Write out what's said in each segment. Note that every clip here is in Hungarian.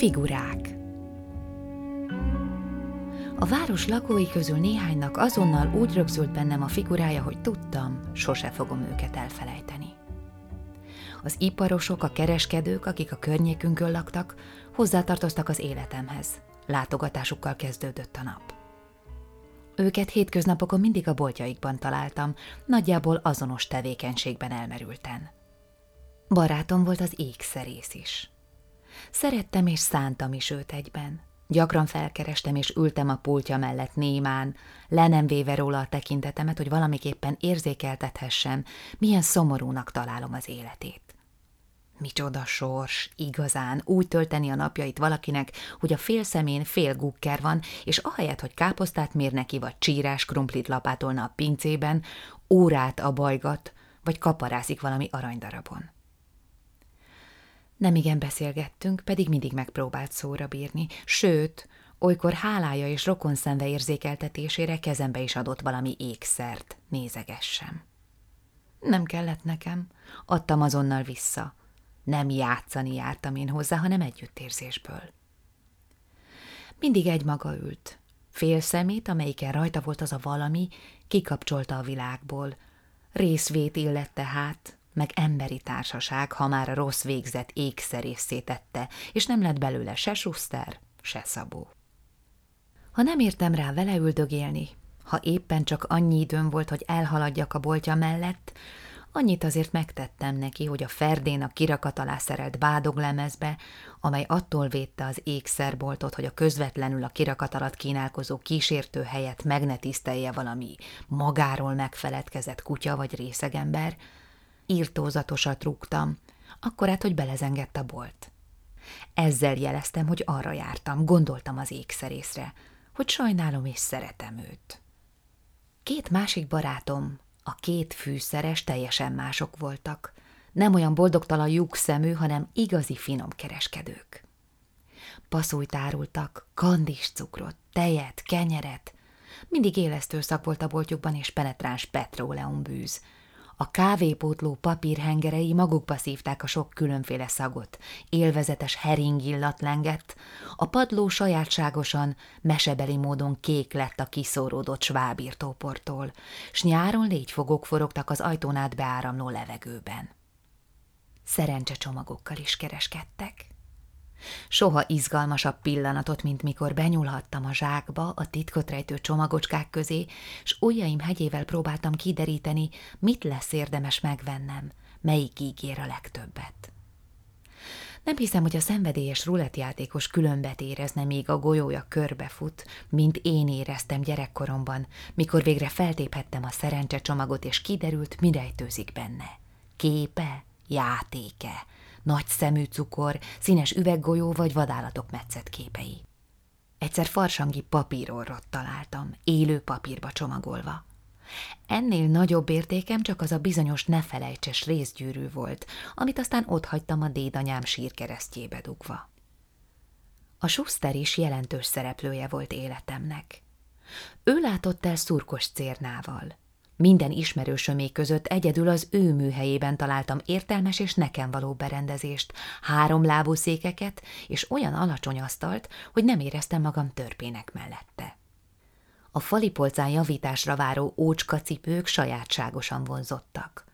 Figurák A város lakói közül néhánynak azonnal úgy rögzült bennem a figurája, hogy tudtam, sose fogom őket elfelejteni. Az iparosok, a kereskedők, akik a környékünkön laktak, hozzátartoztak az életemhez. Látogatásukkal kezdődött a nap. Őket hétköznapokon mindig a boltjaikban találtam, nagyjából azonos tevékenységben elmerülten. Barátom volt az ékszerész is. Szerettem és szántam is őt egyben. Gyakran felkerestem és ültem a pultja mellett némán, le nem véve róla a tekintetemet, hogy valamiképpen érzékeltethessem, milyen szomorúnak találom az életét. Micsoda sors, igazán, úgy tölteni a napjait valakinek, hogy a fél szemén fél gukker van, és ahelyett, hogy káposztát mér neki, vagy csírás krumplit lapátolna a pincében, órát a bajgat, vagy kaparászik valami aranydarabon. Nem igen beszélgettünk, pedig mindig megpróbált szóra bírni, sőt, olykor hálája és rokonszenve érzékeltetésére kezembe is adott valami ékszert, nézegessem. Nem kellett nekem, adtam azonnal vissza. Nem játszani jártam én hozzá, hanem együttérzésből. Mindig egy maga ült. Fél szemét, amelyiken rajta volt az a valami, kikapcsolta a világból. Részvét illette hát, meg emberi társaság, ha már a rossz végzet ékszerészé tette, és nem lett belőle se Schuster, se Szabó. Ha nem értem rá vele üldögélni, ha éppen csak annyi időm volt, hogy elhaladjak a boltja mellett, annyit azért megtettem neki, hogy a ferdén a kirakat alá szerelt bádoglemezbe, amely attól védte az ékszerboltot, hogy a közvetlenül a kirakat alatt kínálkozó kísértő helyet meg ne tisztelje valami magáról megfeledkezett kutya vagy részegember, írtózatosat rúgtam, akkor hát, hogy belezengett a bolt. Ezzel jeleztem, hogy arra jártam, gondoltam az ékszerészre, hogy sajnálom és szeretem őt. Két másik barátom, a két fűszeres teljesen mások voltak, nem olyan boldogtalan lyuk szemű, hanem igazi finom kereskedők. Passzújt árultak, kandis cukrot, tejet, kenyeret, mindig élesztő szak volt a boltjukban és penetráns petróleum bűz, a kávépótló papírhengerei magukba szívták a sok különféle szagot, élvezetes heringillat lengett, a padló sajátságosan, mesebeli módon kék lett a kiszóródott svábírtóportól, s nyáron légyfogók forogtak az ajtón át beáramló levegőben. Szerencsecsomagokkal is kereskedtek. Soha izgalmasabb pillanatot, mint mikor benyúlhattam a zsákba a titkot rejtő csomagocskák közé, s ujjaim hegyével próbáltam kideríteni, mit lesz érdemes megvennem, melyik ígér a legtöbbet. Nem hiszem, hogy a szenvedélyes rulettjátékos különbet érezne, még a golyója körbefut, mint én éreztem gyerekkoromban, mikor végre feltéphettem a szerencsecsomagot, és kiderült, mi rejtőzik benne. Képe, játéke, nagy szemű cukor, színes üveggolyó vagy vadállatok metszett képei. Egyszer farsangi papírorrot találtam, élő papírba csomagolva. Ennél nagyobb értékem csak az a bizonyos ne felejtses részgyűrű volt, amit aztán otthagytam a dédanyám sírkeresztjébe dugva. A Schuster is jelentős szereplője volt életemnek. Ő látott el szurkos cérnával, minden ismerősömé között egyedül az ő műhelyében találtam értelmes és nekem való berendezést, három lábú székeket és olyan alacsony asztalt, hogy nem éreztem magam törpének mellette. A falipolcán javításra váró ócskacipők sajátságosan vonzottak.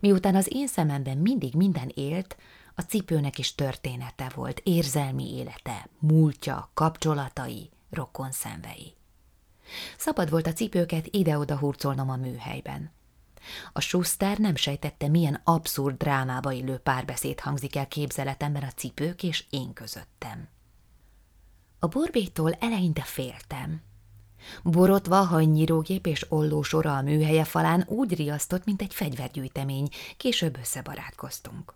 Miután az én szememben mindig minden élt, a cipőnek is története volt, érzelmi élete, múltja, kapcsolatai, rokon szenvei. Szabad volt a cipőket ide-oda hurcolnom a műhelyben. A Schuster nem sejtette, milyen abszurd drámába illő párbeszéd hangzik el képzeletemben a cipők és én közöttem. A borbétól eleinte féltem. Borotva hajnyírógép és ollósora a műhelye falán úgy riasztott, mint egy fegyvergyűjtemény, később összebarátkoztunk.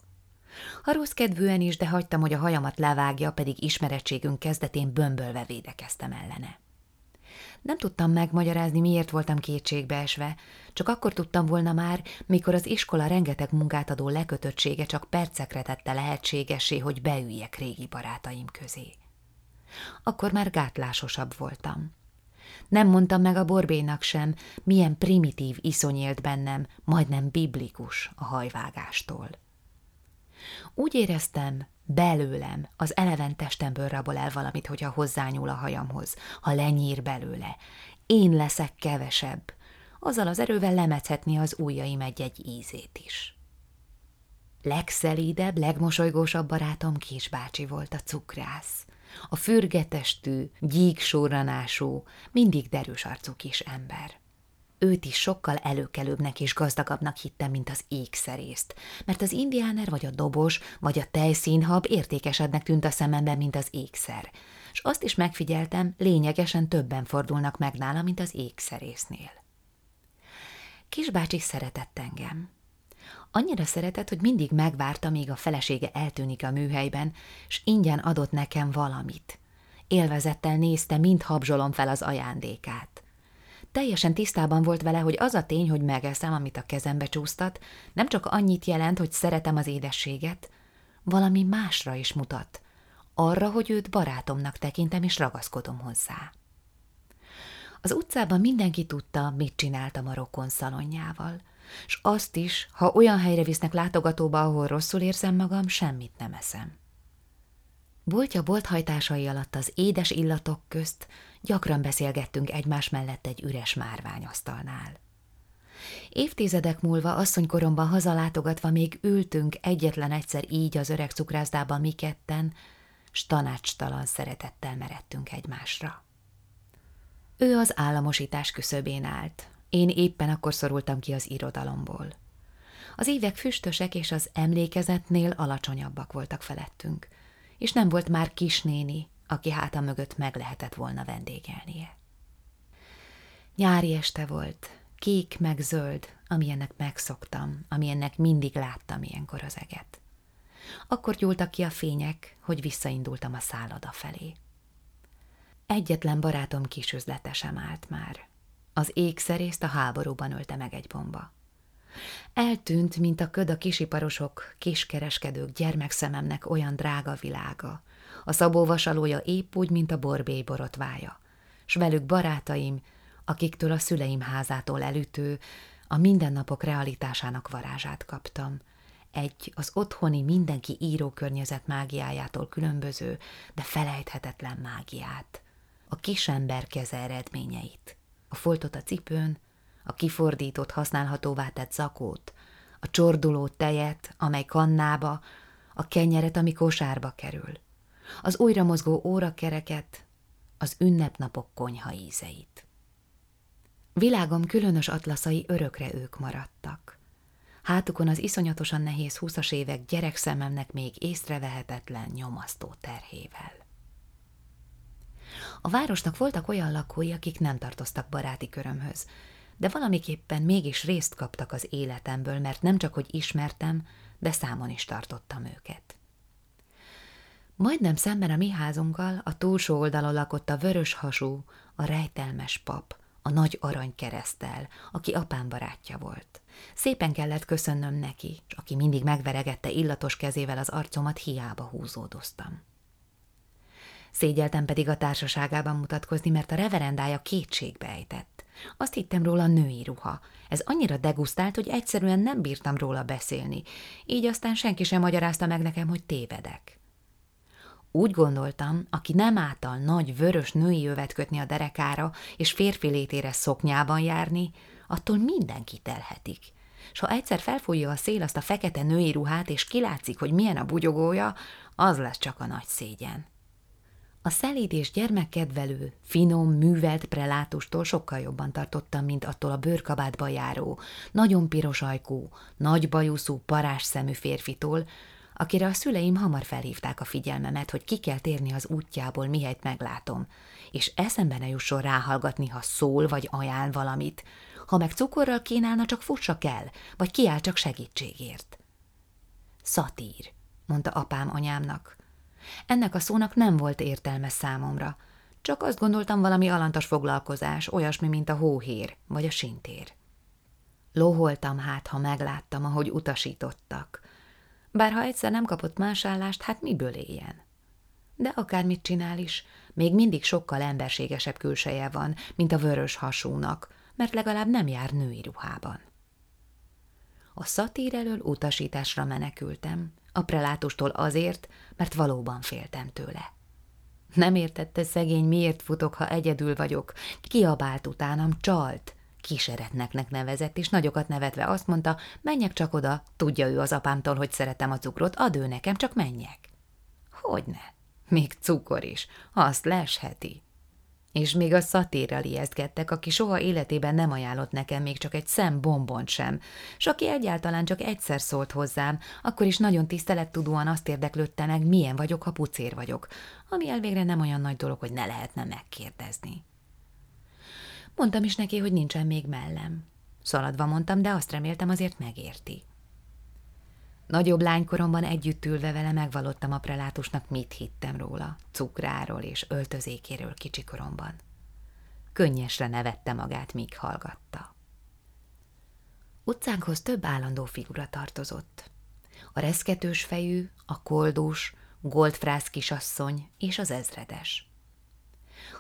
Ha rossz kedvűen is, de hagytam, hogy a hajamat levágja, pedig ismerettségünk kezdetén bömbölve védekeztem ellene. Nem tudtam megmagyarázni, miért voltam kétségbeesve, csak akkor tudtam volna már, mikor az iskola rengeteg munkát adó lekötöttsége csak percekre tette lehetségesé, hogy beüljek régi barátaim közé. Akkor már gátlásosabb voltam. Nem mondtam meg a borbénak sem, milyen primitív iszony élt bennem, majdnem biblikus a hajvágástól. Úgy éreztem, belőlem, az eleven testemből rabol el valamit, hogyha hozzányúl a hajamhoz, ha lenyír belőle. Én leszek kevesebb. Azzal az erővel lemethetni az ujjaim egy-egy ízét is. Legszelídebb, legmosolygósabb barátom kisbácsi volt a cukrász. A fürgetestű, gyíksorranású, mindig derűs arcú kis ember. Őt is sokkal előkelőbbnek és gazdagabbnak hittem, mint az ékszerészt, mert az indiáner vagy a dobos vagy a tejszínhab értékesebbnek tűnt a szememben, mint az ékszer, és azt is megfigyeltem, lényegesen többen fordulnak meg nála, mint az ékszerésznél. Kisbácsi szeretett engem. Annyira szeretett, hogy mindig megvárta, míg a felesége eltűnik a műhelyben, és ingyen adott nekem valamit. Élvezettel nézte, mint habzsolom fel az ajándékát. Teljesen tisztában volt vele, hogy az a tény, hogy megeszem, amit a kezembe csúsztat, nem csak annyit jelent, hogy szeretem az édességet, valami másra is mutat. Arra, hogy őt barátomnak tekintem és ragaszkodom hozzá. Az utcában mindenki tudta, mit csináltam a rokon szalonjával, és azt is, ha olyan helyre visznek látogatóba, ahol rosszul érzem magam, semmit nem eszem. Boltja bolthajtásai alatt az édes illatok közt gyakran beszélgettünk egymás mellett egy üres márványasztalnál. Évtizedek múlva asszonykoromban hazalátogatva még ültünk egyetlen egyszer így az öreg cukrászdában mi ketten, s tanácstalan szeretettel meredtünk egymásra. Ő az államosítás küszöbén állt, én éppen akkor szorultam ki az irodalomból. Az évek füstösek és az emlékezetnél alacsonyabbak voltak felettünk, és nem volt már kisnéni, aki háta mögött meg lehetett volna vendégelnie. Nyári este volt, kék meg zöld, amilyennek megszoktam, amilyennek mindig láttam ilyenkor az eget. Akkor gyúltak ki a fények, hogy visszaindultam a szálloda felé. Egyetlen barátom kisüzlete sem állt már. Az ékszerészt a háborúban ölte meg egy bomba. Eltűnt, mint a köd a kisiparosok, kiskereskedők gyermekszememnek olyan drága világa. A szabóvasalója épp úgy, mint a borbély borotvája. S velük barátaim, akiktől a szüleim házától elütő, a mindennapok realitásának varázsát kaptam. Egy az otthoni mindenki író környezet mágiájától különböző, de felejthetetlen mágiát. A kisember keze eredményeit. A foltot a cipőn, a kifordított használhatóvá tett zakót, a csorduló tejet, amely kannába, a kenyeret, ami kosárba kerül, az újra mozgó órakereket, az ünnepnapok konyha ízeit. Világom különös atlaszai örökre ők maradtak. Hátukon az iszonyatosan nehéz húszas évek gyerekszememnek még észrevehetetlen nyomasztó terhével. A városnak voltak olyan lakói, akik nem tartoztak baráti körömhöz, de valamiképpen mégis részt kaptak az életemből, mert nem csak, hogy ismertem, de számon is tartottam őket. Majdnem szemben a mi házunkkal a túlsó oldalon lakott a vörös hasú, a rejtelmes pap, a nagy arany keresztel, aki apám barátja volt. Szépen kellett köszönnöm neki, és aki mindig megveregette illatos kezével az arcomat, hiába húzódoztam. Szégyeltem pedig a társaságában mutatkozni, mert a reverendája kétségbe ejtett. Azt hittem róla női ruha. Ez annyira degusztált, hogy egyszerűen nem bírtam róla beszélni, így aztán senki sem magyarázta meg nekem, hogy tévedek. Úgy gondoltam, aki nem által nagy vörös női jövet kötni a derekára, és férfi létére szoknyában járni, attól mindenki telhetik. S ha egyszer felfújja a szél azt a fekete női ruhát, és kilátszik, hogy milyen a bugyogója, az lesz csak a nagy szégyen. A szelíd és gyermekkedvelő, finom, művelt prelátustól sokkal jobban tartottam, mint attól a bőrkabátba járó, nagyon piros ajkú, nagy bajuszú, parás szemű férfitól, akire a szüleim hamar felhívták a figyelmemet, hogy ki kell térni az útjából, mihelyt meglátom, és eszembe ne jusson ráhallgatni, ha szól vagy ajánl valamit, ha meg cukorral kínálna, csak fussak el, vagy kiáll csak segítségért. Szatír, mondta apám anyámnak, ennek a szónak nem volt értelme számomra, csak azt gondoltam valami alantas foglalkozás, olyasmi, mint a hóhér vagy a sintér. Lóholtam hát, ha megláttam, ahogy utasítottak. Bár ha egyszer nem kapott más állást, hát miből éljen? De akármit csinál is, még mindig sokkal emberségesebb külseje van, mint a vörös hasúnak, mert legalább nem jár női ruhában. A szatír elől utasításra menekültem, A prelátustól azért, mert valóban féltem tőle. Nem értette szegény, miért futok, ha egyedül vagyok. Kiabált utánam, csalt. Kíséretneknek nevezett, és nagyokat nevetve azt mondta, menjek csak oda, tudja ő az apámtól, hogy szeretem a cukrot, ad ő nekem, csak menjek. Hogyne, még cukor is, azt lesheti. És még a szatírral ijesztgettek, aki soha életében nem ajánlott nekem még csak egy szem bombont sem, s aki egyáltalán csak egyszer szólt hozzám, akkor is nagyon tisztelettudóan azt érdeklődte meg, milyen vagyok, ha pucér vagyok, ami elvégre nem olyan nagy dolog, hogy ne lehetne megkérdezni. Mondtam is neki, hogy nincsen még mellem. Szaladva mondtam, de azt reméltem azért megérti. Nagyobb lánykoromban együtt ülve vele megvalottam a prelátusnak, mit hittem róla, cukráról és öltözékéről kicsikoromban. Könnyesre nevette magát, míg hallgatta. Utcánkhoz több állandó figura tartozott. A reszketős fejű, a koldús, goldfrász kisasszony és az ezredes.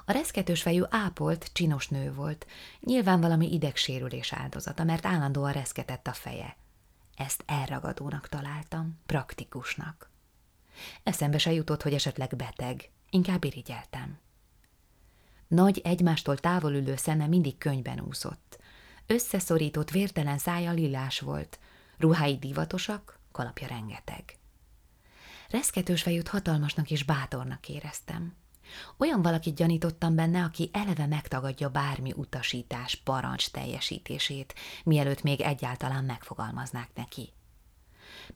A reszketős fejű ápolt, csinos nő volt, nyilván valami idegsérülés áldozata, mert állandóan reszketett a feje – ezt elragadónak találtam, praktikusnak. Eszembe se jutott, hogy esetleg beteg, inkább irigyeltem. Nagy egymástól távol ülő szeme mindig könyben úszott. Összeszorított vértelen szája lilás volt, ruhái divatosak, kalapja rengeteg. Reszketős fejűt hatalmasnak és bátornak éreztem. Olyan valakit gyanítottam benne, aki eleve megtagadja bármi utasítás, parancs teljesítését, mielőtt még egyáltalán megfogalmaznák neki.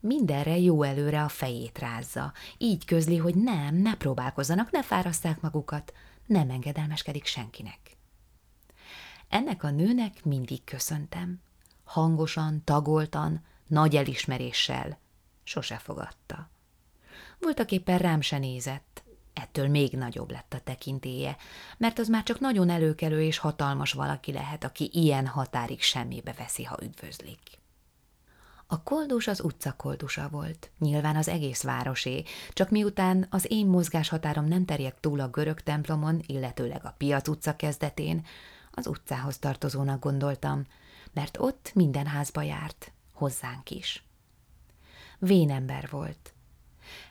Mindenre jó előre a fejét rázza, így közli, hogy nem, ne próbálkozzanak, ne fáraszták magukat, nem engedelmeskedik senkinek. Ennek a nőnek mindig köszöntem. Hangosan, tagoltan, nagy elismeréssel. Sose fogadta. Voltak éppen rám se nézett, ettől még nagyobb lett a tekintéje, mert az már csak nagyon előkelő és hatalmas valaki lehet, aki ilyen határig semmibe veszi, ha üdvözlik. A koldus az utca koldusa volt, nyilván az egész városé, csak miután az én mozgáshatárom nem terjedt túl a görög templomon, illetőleg a piac utca kezdetén, az utcához tartozónak gondoltam, mert ott minden házba járt, hozzánk is. Vénember volt,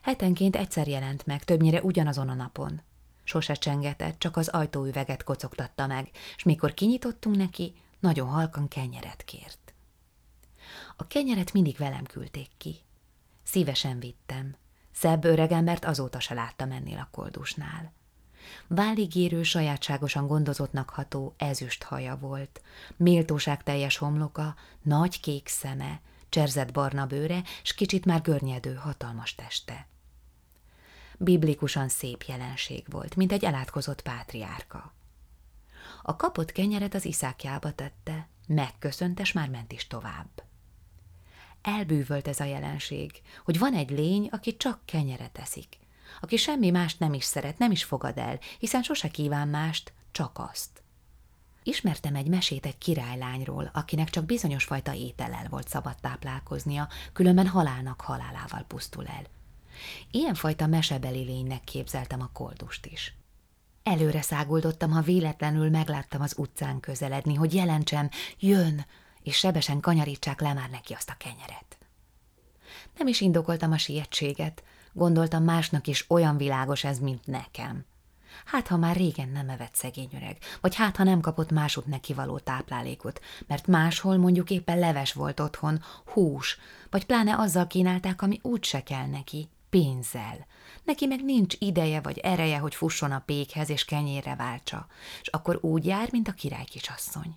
Hetenként egyszer jelent meg, többnyire ugyanazon a napon. Sose csengetett, csak az ajtóüveget kocogtatta meg, és mikor kinyitottunk neki, nagyon halkan kenyeret kért. A kenyeret mindig velem küldték ki. Szívesen vittem. Szebb öregembert azóta se láttam ennél a koldusnál. Váligérő, sajátságosan gondozottnak ható ezüst haja volt, méltóság teljes homloka, nagy kék szeme, cserzett barna bőre, s kicsit már görnyedő, hatalmas teste. Biblikusan szép jelenség volt, mint egy elátkozott pátriárka. A kapott kenyeret az iszákjába tette, megköszöntes már ment is tovább. Elbűvölt ez a jelenség, hogy van egy lény, aki csak kenyeret eszik, aki semmi mást nem is szeret, nem is fogad el, hiszen sose kíván mást, csak azt. Ismertem egy mesét egy királylányról, akinek csak bizonyos fajta étellel volt szabad táplálkoznia, különben halálnak halálával pusztul el. Ilyenfajta mesebeli lénynek képzeltem a koldust is. Előre száguldottam, ha véletlenül megláttam az utcán közeledni, hogy jelentsem, jön, és sebesen kanyarítsák le már neki azt a kenyeret. Nem is indokoltam a sietséget, gondoltam másnak is olyan világos ez, mint nekem. Hát, ha már régen nem evett szegény öreg, vagy hát, ha nem kapott másút neki való táplálékot, mert máshol mondjuk éppen leves volt otthon, hús, vagy pláne azzal kínálták, ami úgy se kell neki, pénzzel. Neki meg nincs ideje vagy ereje, hogy fusson a pékhez és kenyérre váltsa, és akkor úgy jár, mint a király kisasszony.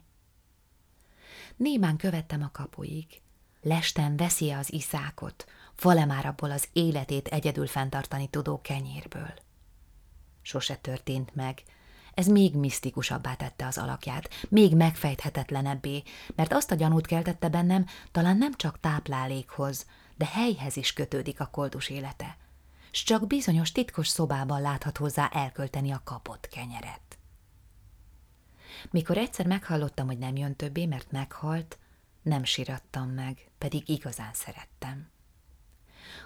Némán követtem a kapuig. Lesten veszi az iszákot, fale már abból az életét egyedül fenntartani tudó kenyérből sose történt meg. Ez még misztikusabbá tette az alakját, még megfejthetetlenebbé, mert azt a gyanút keltette bennem, talán nem csak táplálékhoz, de helyhez is kötődik a koldus élete. S csak bizonyos titkos szobában láthat hozzá elkölteni a kapott kenyeret. Mikor egyszer meghallottam, hogy nem jön többé, mert meghalt, nem sirattam meg, pedig igazán szerettem.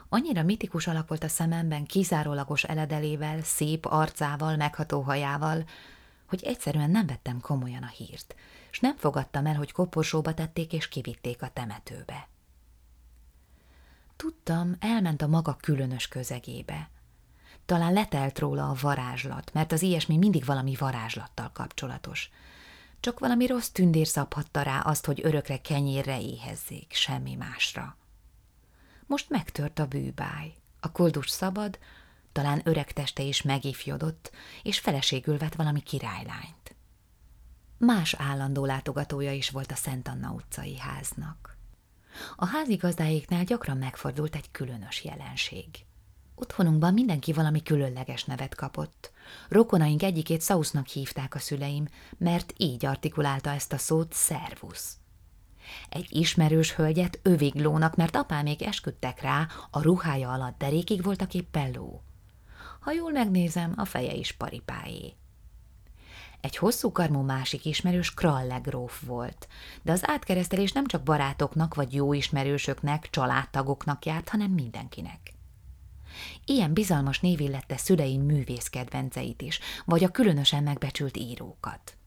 Annyira mitikus alak volt a szememben, kizárólagos eledelével, szép arcával, megható hajával, hogy egyszerűen nem vettem komolyan a hírt, és nem fogadtam el, hogy koporsóba tették és kivitték a temetőbe. Tudtam, elment a maga különös közegébe. Talán letelt róla a varázslat, mert az ilyesmi mindig valami varázslattal kapcsolatos. Csak valami rossz tündér szabhatta rá azt, hogy örökre kenyérre éhezzék, semmi másra. Most megtört a bűbáj. A koldus szabad, talán öreg teste is megifjodott, és feleségül vett valami királylányt. Más állandó látogatója is volt a Szent Anna utcai háznak. A házigazdáiknál gyakran megfordult egy különös jelenség. Otthonunkban mindenki valami különleges nevet kapott. Rokonaink egyikét Szausznak hívták a szüleim, mert így artikulálta ezt a szót szervusz. Egy ismerős hölgyet öviglónak, mert apámék esküdtek rá, a ruhája alatt derékig voltak éppen ló. Ha jól megnézem, a feje is paripáé. Egy hosszú karmú másik ismerős Krallegróf volt, de az átkeresztelés nem csak barátoknak vagy jó ismerősöknek, családtagoknak járt, hanem mindenkinek. Ilyen bizalmas név illette szüleim művész kedvenceit is, vagy a különösen megbecsült írókat.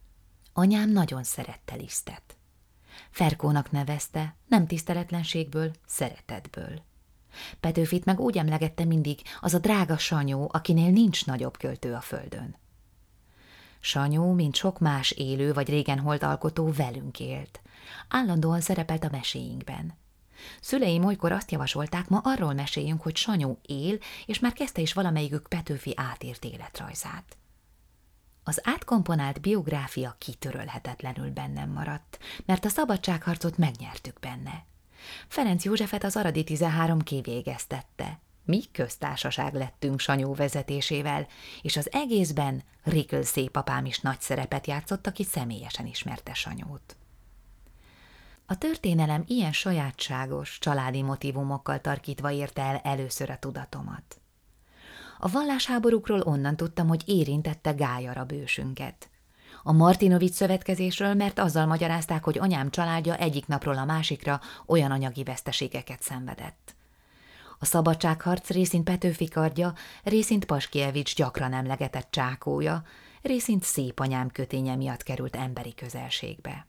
Anyám nagyon szerette lisztet. Ferkónak nevezte, nem tiszteletlenségből, szeretetből. Petőfit meg úgy emlegette mindig, az a drága Sanyó, akinél nincs nagyobb költő a földön. Sanyó, mint sok más élő vagy régen holt alkotó, velünk élt. Állandóan szerepelt a meséinkben. Szüleim olykor azt javasolták, ma arról meséljünk, hogy Sanyó él, és már kezdte is valamelyikük Petőfi átírt életrajzát. Az átkomponált biográfia kitörölhetetlenül bennem maradt, mert a szabadságharcot megnyertük benne. Ferenc Józsefet az Aradi 13 kivégeztette. Mi köztársaság lettünk Sanyó vezetésével, és az egészben Rikl szépapám is nagy szerepet játszott, aki személyesen ismerte Sanyót. A történelem ilyen sajátságos, családi motivumokkal tarkítva érte el először a tudatomat. A vallásháborúkról onnan tudtam, hogy érintette gályara bősünket. A Martinovics szövetkezésről, mert azzal magyarázták, hogy anyám családja egyik napról a másikra olyan anyagi veszteségeket szenvedett. A szabadságharc részint Petőfi kardja, részint Paskievics gyakran emlegetett csákója, részint szép anyám köténye miatt került emberi közelségbe.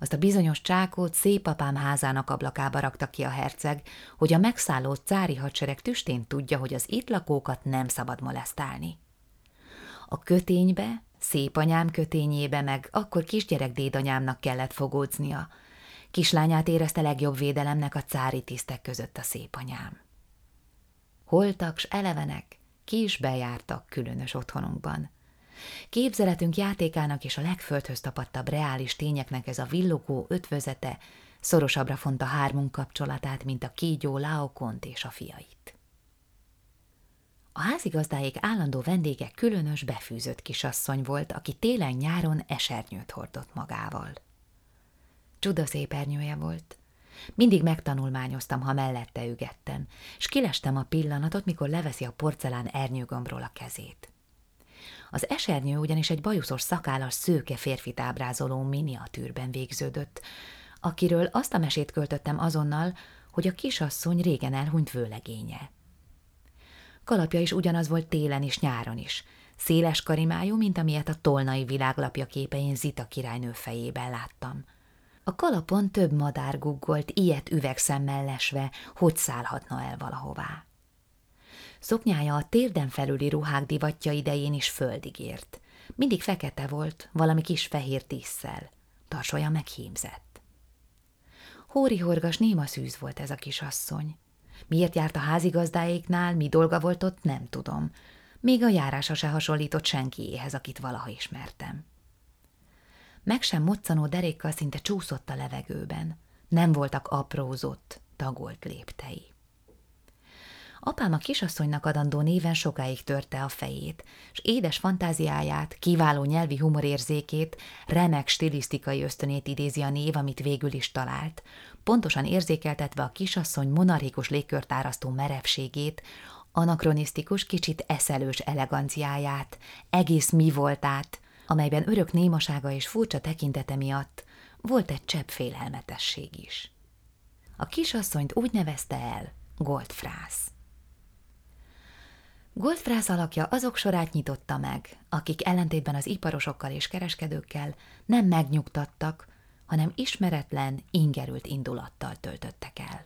Azt a bizonyos csákót szép apám házának ablakába rakta ki a herceg, hogy a megszálló cári hadsereg tüstén tudja, hogy az itt lakókat nem szabad molesztálni. A köténybe, szép anyám kötényébe meg akkor kisgyerek dédanyámnak kellett fogódznia. Kislányát érezte legjobb védelemnek a cári tisztek között a szép anyám. Holtak s elevenek, ki is bejártak különös otthonunkban – Képzeletünk játékának és a legföldhöz tapadtabb reális tényeknek ez a villogó ötvözete szorosabbra fonta hármunk kapcsolatát, mint a kígyó Laokont és a fiait. A házigazdáik állandó vendége különös befűzött kisasszony volt, aki télen-nyáron esernyőt hordott magával. Csuda szép ernyője volt. Mindig megtanulmányoztam, ha mellette ügettem, s kilestem a pillanatot, mikor leveszi a porcelán ernyőgombról a kezét. Az esernyő ugyanis egy bajuszos szakállas szőke férfit ábrázoló miniatűrben végződött, akiről azt a mesét költöttem azonnal, hogy a kisasszony régen elhunyt vőlegénye. Kalapja is ugyanaz volt télen és nyáron is, széles karimájú, mint amilyet a tolnai világlapja képein Zita királynő fejében láttam. A kalapon több madár guggolt, ilyet üvegszemmel lesve, hogy szállhatna el valahová. Szoknyája a térden felüli ruhák divatja idején is földig ért. Mindig fekete volt, valami kis fehér tízszel. Tarsolya meghímzett. Hóri horgas néma szűz volt ez a kisasszony. Miért járt a házigazdáéknál, mi dolga volt ott, nem tudom. Még a járása se hasonlított senkiéhez, akit valaha ismertem. Meg sem moccanó derékkal szinte csúszott a levegőben. Nem voltak aprózott, tagolt léptei. Apám a kisasszonynak adandó néven sokáig törte a fejét, és édes fantáziáját, kiváló nyelvi humorérzékét, remek stilisztikai ösztönét idézi a név, amit végül is talált, pontosan érzékeltetve a kisasszony monarchikus légkörtárasztó merevségét, anakronisztikus, kicsit eszelős eleganciáját, egész mi voltát, amelyben örök némasága és furcsa tekintete miatt volt egy csepp félelmetesség is. A kisasszonyt úgy nevezte el Goldfrász. Goldfrász alakja azok sorát nyitotta meg, akik ellentétben az iparosokkal és kereskedőkkel nem megnyugtattak, hanem ismeretlen, ingerült indulattal töltöttek el.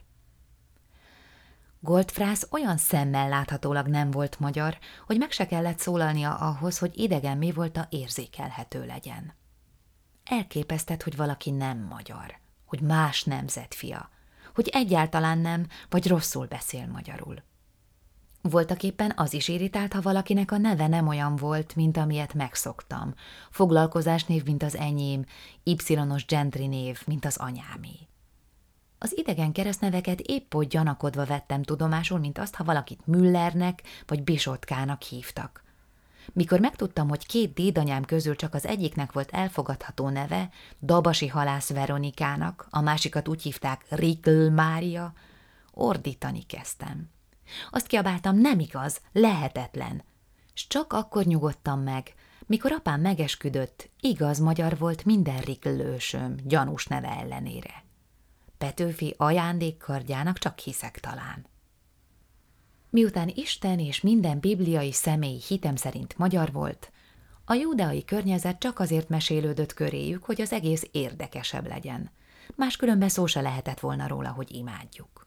Goldfrász olyan szemmel láthatólag nem volt magyar, hogy meg se kellett szólalnia ahhoz, hogy idegen mi volt a érzékelhető legyen. Elképesztett, hogy valaki nem magyar, hogy más nemzet fia, hogy egyáltalán nem, vagy rosszul beszél magyarul. Voltak éppen az is irritált, ha valakinek a neve nem olyan volt, mint amilyet megszoktam. Foglalkozásnév, mint az enyém, Y-os gentry név, mint az anyámé. Az idegen keresztneveket épp úgy gyanakodva vettem tudomásul, mint azt, ha valakit Müllernek vagy Bisotkának hívtak. Mikor megtudtam, hogy két dédanyám közül csak az egyiknek volt elfogadható neve, Dabasi halász Veronikának, a másikat úgy hívták Rikl Mária, ordítani kezdtem. Azt kiabáltam, nem igaz, lehetetlen. S csak akkor nyugodtam meg, mikor apám megesküdött, igaz magyar volt minden riklősöm, gyanús neve ellenére. Petőfi ajándékkardjának csak hiszek talán. Miután Isten és minden bibliai személy hitem szerint magyar volt, a júdeai környezet csak azért mesélődött köréjük, hogy az egész érdekesebb legyen. Máskülönben szó se lehetett volna róla, hogy imádjuk.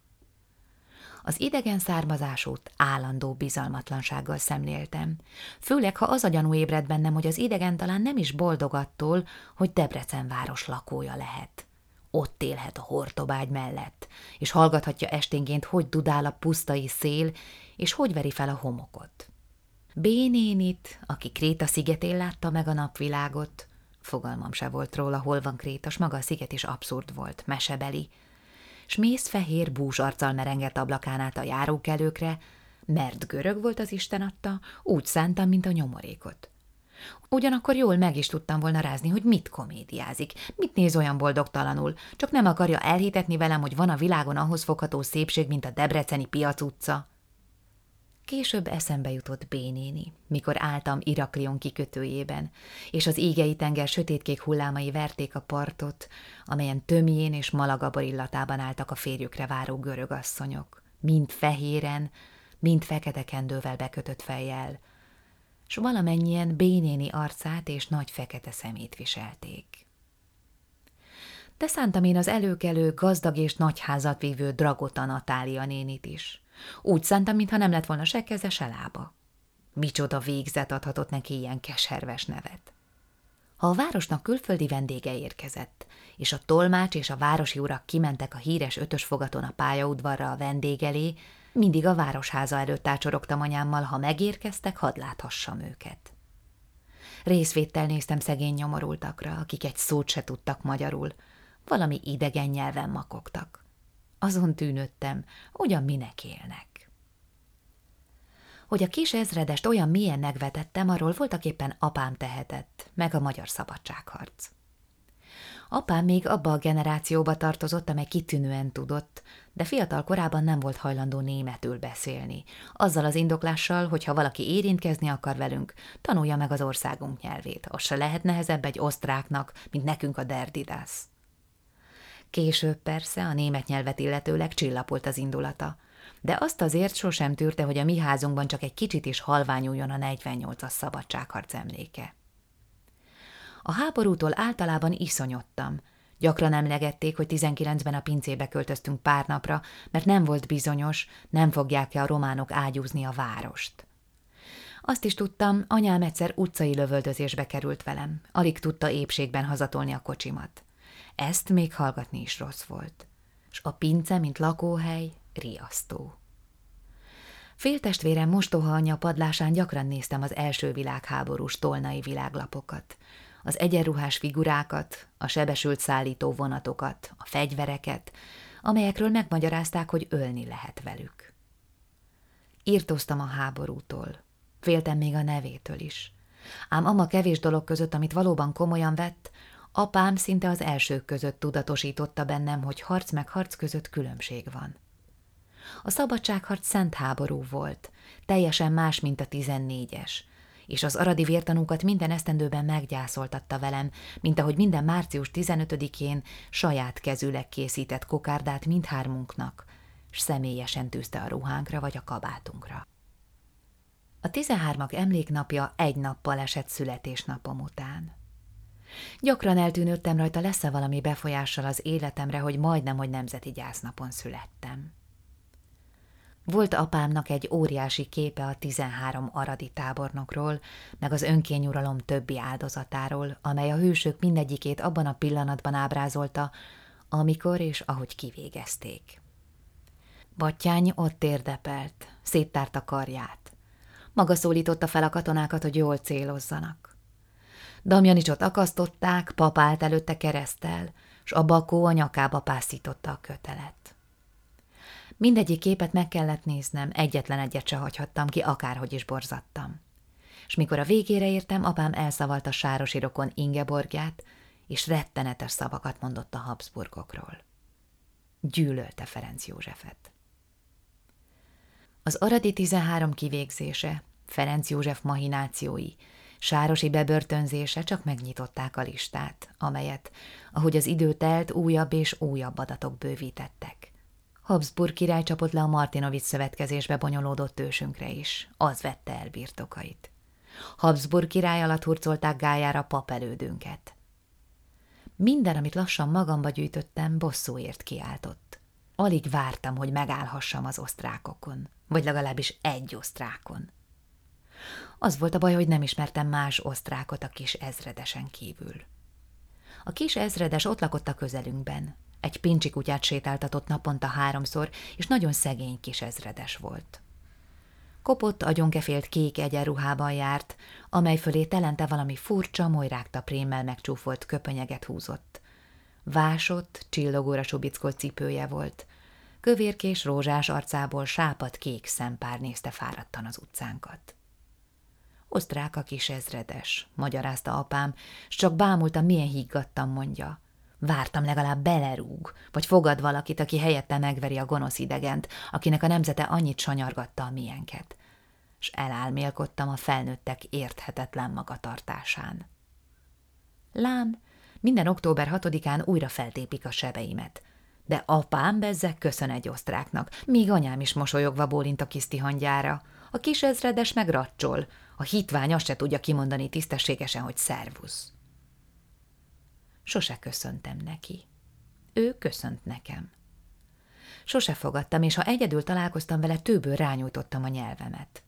Az idegen származásút állandó bizalmatlansággal szemléltem, főleg ha az a gyanú ébred bennem, hogy az idegen talán nem is boldog attól, hogy Debrecen város lakója lehet. Ott élhet a hortobágy mellett, és hallgathatja esténként, hogy dudál a pusztai szél, és hogy veri fel a homokot. Bénénit, aki Kréta szigetén látta meg a napvilágot, fogalmam se volt róla, hol van Krétas, maga a sziget is abszurd volt, mesebeli, s mész fehér bús arccal merengett ablakán át a járókelőkre, mert görög volt az Isten adta, úgy szántam, mint a nyomorékot. Ugyanakkor jól meg is tudtam volna rázni, hogy mit komédiázik, mit néz olyan boldogtalanul, csak nem akarja elhitetni velem, hogy van a világon ahhoz fogható szépség, mint a debreceni piac utca. Később eszembe jutott Bénéni, mikor álltam Iraklion kikötőjében, és az égei tenger sötétkék hullámai verték a partot, amelyen tömjén és malagabor illatában álltak a férjükre váró görög asszonyok, mind fehéren, mind fekete kendővel bekötött fejjel, s valamennyien bénéni arcát és nagy fekete szemét viselték. De szántam én az előkelő, gazdag és nagy házat vívő Dragota Natália nénit is. Úgy szántam, mintha nem lett volna se keze, se lába. Micsoda végzet adhatott neki ilyen keserves nevet. Ha a városnak külföldi vendége érkezett, és a tolmács és a városi urak kimentek a híres ötös fogaton a pályaudvarra a vendég elé, mindig a városháza előtt ácsorogtam anyámmal, ha megérkeztek, hadd láthassam őket. Részvéttel néztem szegény nyomorultakra, akik egy szót se tudtak magyarul, valami idegen nyelven makogtak. Azon tűnődtem, ugyan minek élnek. Hogy a kis ezredest olyan mélyen megvetettem, arról voltaképpen apám tehetett, meg a magyar szabadságharc. Apám még abba a generációba tartozott, amely kitűnően tudott, de fiatal korában nem volt hajlandó németül beszélni. Azzal az indoklással, hogy ha valaki érintkezni akar velünk, tanulja meg az országunk nyelvét. Az se lehet nehezebb egy osztráknak, mint nekünk a derdidász. Később persze a német nyelvet illetőleg csillapolt az indulata, de azt azért sosem tűrte, hogy a mi házunkban csak egy kicsit is halványuljon a 48-as szabadságharc emléke. A háborútól általában iszonyodtam. Gyakran emlegették, hogy 19-ben a pincébe költöztünk pár napra, mert nem volt bizonyos, nem fogják-e a románok ágyúzni a várost. Azt is tudtam, anyám egyszer utcai lövöldözésbe került velem. Alig tudta épségben hazatolni a kocsimat. Ezt még hallgatni is rossz volt. S a pince, mint lakóhely, riasztó. Féltestvérem mostoha anyja padlásán gyakran néztem az első világháborús tolnai világlapokat az egyenruhás figurákat, a sebesült szállító vonatokat, a fegyvereket, amelyekről megmagyarázták, hogy ölni lehet velük. Írtoztam a háborútól, féltem még a nevétől is. Ám ama kevés dolog között, amit valóban komolyan vett, apám szinte az elsők között tudatosította bennem, hogy harc meg harc között különbség van. A szabadságharc szent háború volt, teljesen más, mint a tizennégyes, és az aradi vértanúkat minden esztendőben meggyászoltatta velem, mint ahogy minden március 15-én saját kezűleg készített kokárdát mindhármunknak, s személyesen tűzte a ruhánkra vagy a kabátunkra. A tizenhármak emléknapja egy nappal esett születésnapom után. Gyakran eltűnődtem rajta, lesz-e valami befolyással az életemre, hogy majdnem, hogy nemzeti gyásznapon születtem. Volt apámnak egy óriási képe a 13 aradi tábornokról, meg az önkényuralom többi áldozatáról, amely a hősök mindegyikét abban a pillanatban ábrázolta, amikor és ahogy kivégezték. Battyány ott érdepelt, széttárta karját. Maga szólította fel a katonákat, hogy jól célozzanak. Damjanicsot akasztották, papált előtte keresztel, s a bakó a nyakába pászította a kötelet. Mindegyik képet meg kellett néznem, egyetlen egyet se hagyhattam ki, akárhogy is borzattam. És mikor a végére értem, apám elszavalta sárosi rokon Ingeborgját, és rettenetes szavakat mondott a Habsburgokról. Gyűlölte Ferenc Józsefet. Az aradi 13 kivégzése, Ferenc József mahinációi, Sárosi bebörtönzése csak megnyitották a listát, amelyet, ahogy az idő telt, újabb és újabb adatok bővítettek. Habsburg király csapott le a Martinovic szövetkezésbe bonyolódott ősünkre is, az vette el birtokait. Habsburg király alatt hurcolták gájára papelődünket. Minden, amit lassan magamba gyűjtöttem, bosszúért kiáltott. Alig vártam, hogy megállhassam az osztrákokon, vagy legalábbis egy osztrákon. Az volt a baj, hogy nem ismertem más osztrákot a kis ezredesen kívül. A kis ezredes ott lakott a közelünkben. Egy pincsi kutyát sétáltatott naponta háromszor, és nagyon szegény kis ezredes volt. Kopott, agyonkefélt kék egyenruhában járt, amely fölé telente valami furcsa, molyrágta prémmel megcsúfolt köpönyeget húzott. Vásott, csillogóra subickolt cipője volt. Kövérkés rózsás arcából sápat kék szempár nézte fáradtan az utcánkat. Osztrák a kis ezredes, magyarázta apám, s csak bámultam, milyen higgadtam, mondja. Vártam legalább belerúg, vagy fogad valakit, aki helyette megveri a gonosz idegent, akinek a nemzete annyit sanyargatta a miénket. S elálmélkodtam a felnőttek érthetetlen magatartásán. Lám, minden október hatodikán újra feltépik a sebeimet. De apám bezzek köszön egy osztráknak, míg anyám is mosolyogva bólint a kiszti hangyára. A kis ezredes meg racsol, a hitvány azt se tudja kimondani tisztességesen, hogy szervusz. Sose köszöntem neki. Ő köszönt nekem. Sose fogadtam, és ha egyedül találkoztam vele, tőből rányújtottam a nyelvemet.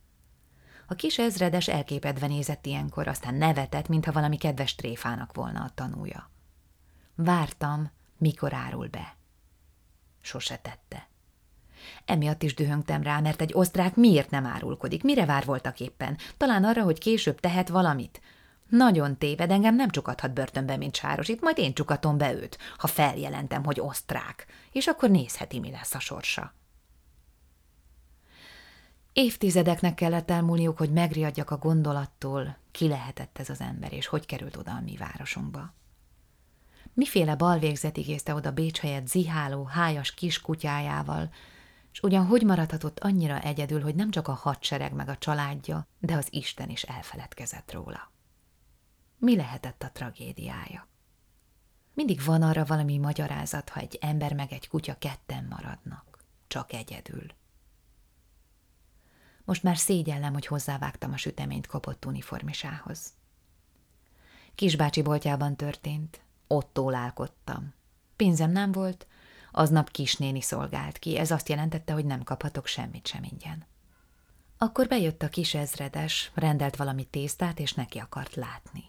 A kis ezredes elképedve nézett ilyenkor, aztán nevetett, mintha valami kedves tréfának volna a tanúja. Vártam, mikor árul be. Sose tette. Emiatt is dühöngtem rá, mert egy osztrák miért nem árulkodik, mire vár voltak éppen? Talán arra, hogy később tehet valamit? Nagyon téved, engem nem csukadhat börtönbe, mint sáros, itt majd én csukatom be őt, ha feljelentem, hogy osztrák, és akkor nézheti, mi lesz a sorsa. Évtizedeknek kellett elmúlniuk, hogy megriadjak a gondolattól, ki lehetett ez az ember, és hogy került oda a mi városunkba. Miféle balvégzet igézte oda Bécs helyett ziháló, hájas kiskutyájával, és ugyan hogy maradhatott annyira egyedül, hogy nem csak a hadsereg meg a családja, de az Isten is elfeledkezett róla. Mi lehetett a tragédiája? Mindig van arra valami magyarázat, ha egy ember meg egy kutya ketten maradnak, csak egyedül. Most már szégyellem, hogy hozzávágtam a süteményt kapott uniformisához. Kisbácsi boltjában történt, ott tólálkodtam. Pénzem nem volt, Aznap kisnéni szolgált ki, ez azt jelentette, hogy nem kaphatok semmit sem ingyen. Akkor bejött a kis ezredes, rendelt valami tésztát, és neki akart látni.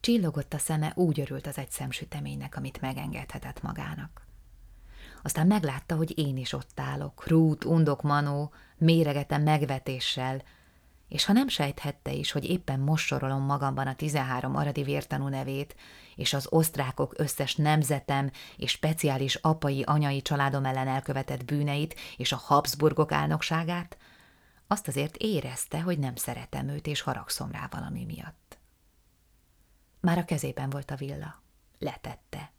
Csillogott a szeme, úgy örült az egy szemsüteménynek, amit megengedhetett magának. Aztán meglátta, hogy én is ott állok, rút, undok, manó, méregetem megvetéssel, és ha nem sejthette is, hogy éppen most magamban a 13 aradi vértanú nevét, és az osztrákok összes nemzetem és speciális apai, anyai családom ellen elkövetett bűneit és a Habsburgok álnokságát, azt azért érezte, hogy nem szeretem őt, és haragszom rá valami miatt. Már a kezében volt a villa. Letette.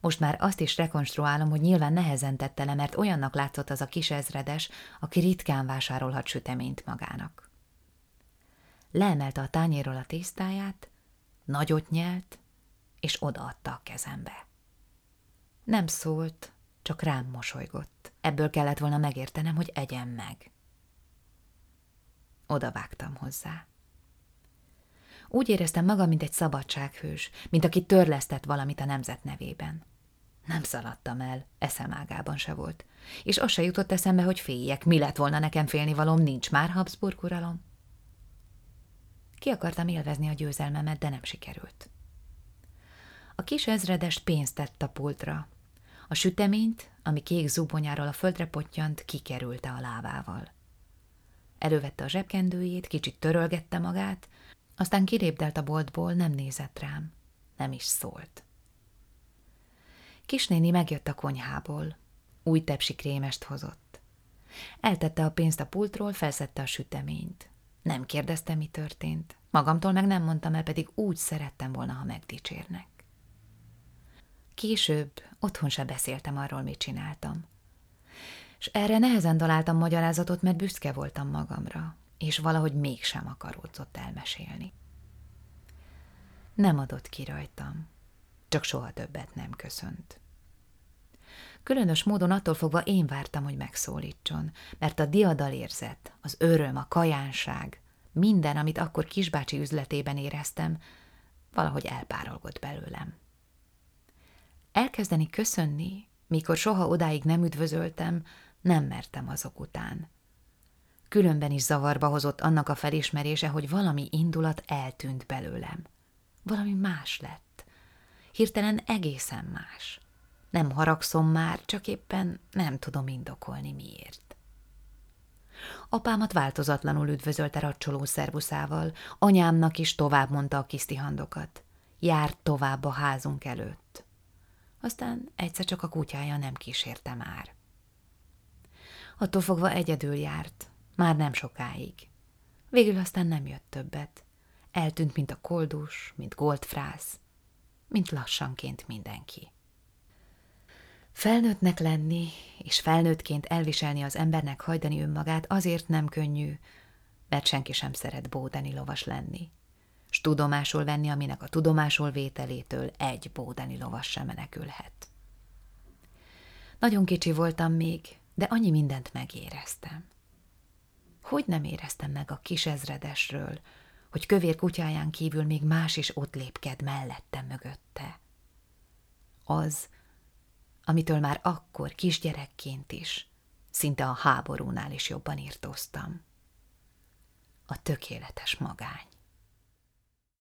Most már azt is rekonstruálom, hogy nyilván nehezen tette le, mert olyannak látszott az a kis ezredes, aki ritkán vásárolhat süteményt magának. Leemelte a tányéról a tésztáját, nagyot nyelt, és odaadta a kezembe. Nem szólt, csak rám mosolygott. Ebből kellett volna megértenem, hogy egyem meg. Oda vágtam hozzá. Úgy éreztem magam, mint egy szabadsághős, mint aki törlesztett valamit a nemzet nevében. Nem szaladtam el, eszem ágában se volt. És az se jutott eszembe, hogy féljek. Mi lett volna nekem félnivalom, nincs már Habsburg uralom. Ki akartam élvezni a győzelmemet, de nem sikerült. A kis ezredest pénzt tett a pultra. A süteményt, ami kék zubonyáról a földre pottyant, kikerülte a lábával. Elővette a zsebkendőjét, kicsit törölgette magát, aztán kilépdelt a boltból, nem nézett rám, nem is szólt. Kisnéni megjött a konyhából. Új tepsi krémest hozott. Eltette a pénzt a pultról, felszette a süteményt. Nem kérdezte, mi történt. Magamtól meg nem mondtam el, pedig úgy szerettem volna, ha megdicsérnek. Később otthon se beszéltem arról, mit csináltam. És erre nehezen találtam magyarázatot, mert büszke voltam magamra, és valahogy mégsem akaródzott elmesélni. Nem adott ki rajtam, csak soha többet nem köszönt. Különös módon attól fogva én vártam, hogy megszólítson, mert a diadal érzet, az öröm, a kajánság, minden, amit akkor kisbácsi üzletében éreztem, valahogy elpárolgott belőlem. Elkezdeni köszönni, mikor soha odáig nem üdvözöltem, nem mertem azok után. Különben is zavarba hozott annak a felismerése, hogy valami indulat eltűnt belőlem. Valami más lett. Hirtelen egészen más. Nem haragszom már, csak éppen nem tudom indokolni miért. Apámat változatlanul üdvözölte racsoló szervuszával, anyámnak is tovább mondta a kisztihandokat. Járt tovább a házunk előtt. Aztán egyszer csak a kutyája nem kísérte már. Attól fogva egyedül járt, már nem sokáig. Végül aztán nem jött többet. Eltűnt, mint a koldus, mint goldfrász, mint lassanként mindenki. Felnőttnek lenni, és felnőttként elviselni az embernek hajdani önmagát azért nem könnyű, mert senki sem szeret bódeni lovas lenni, s tudomásul venni, aminek a tudomásul vételétől egy bódeni lovas sem menekülhet. Nagyon kicsi voltam még, de annyi mindent megéreztem. Hogy nem éreztem meg a kis ezredesről, hogy kövér kutyáján kívül még más is ott lépked mellettem mögötte? Az, amitől már akkor kisgyerekként is, szinte a háborúnál is jobban írtóztam. A tökéletes magány.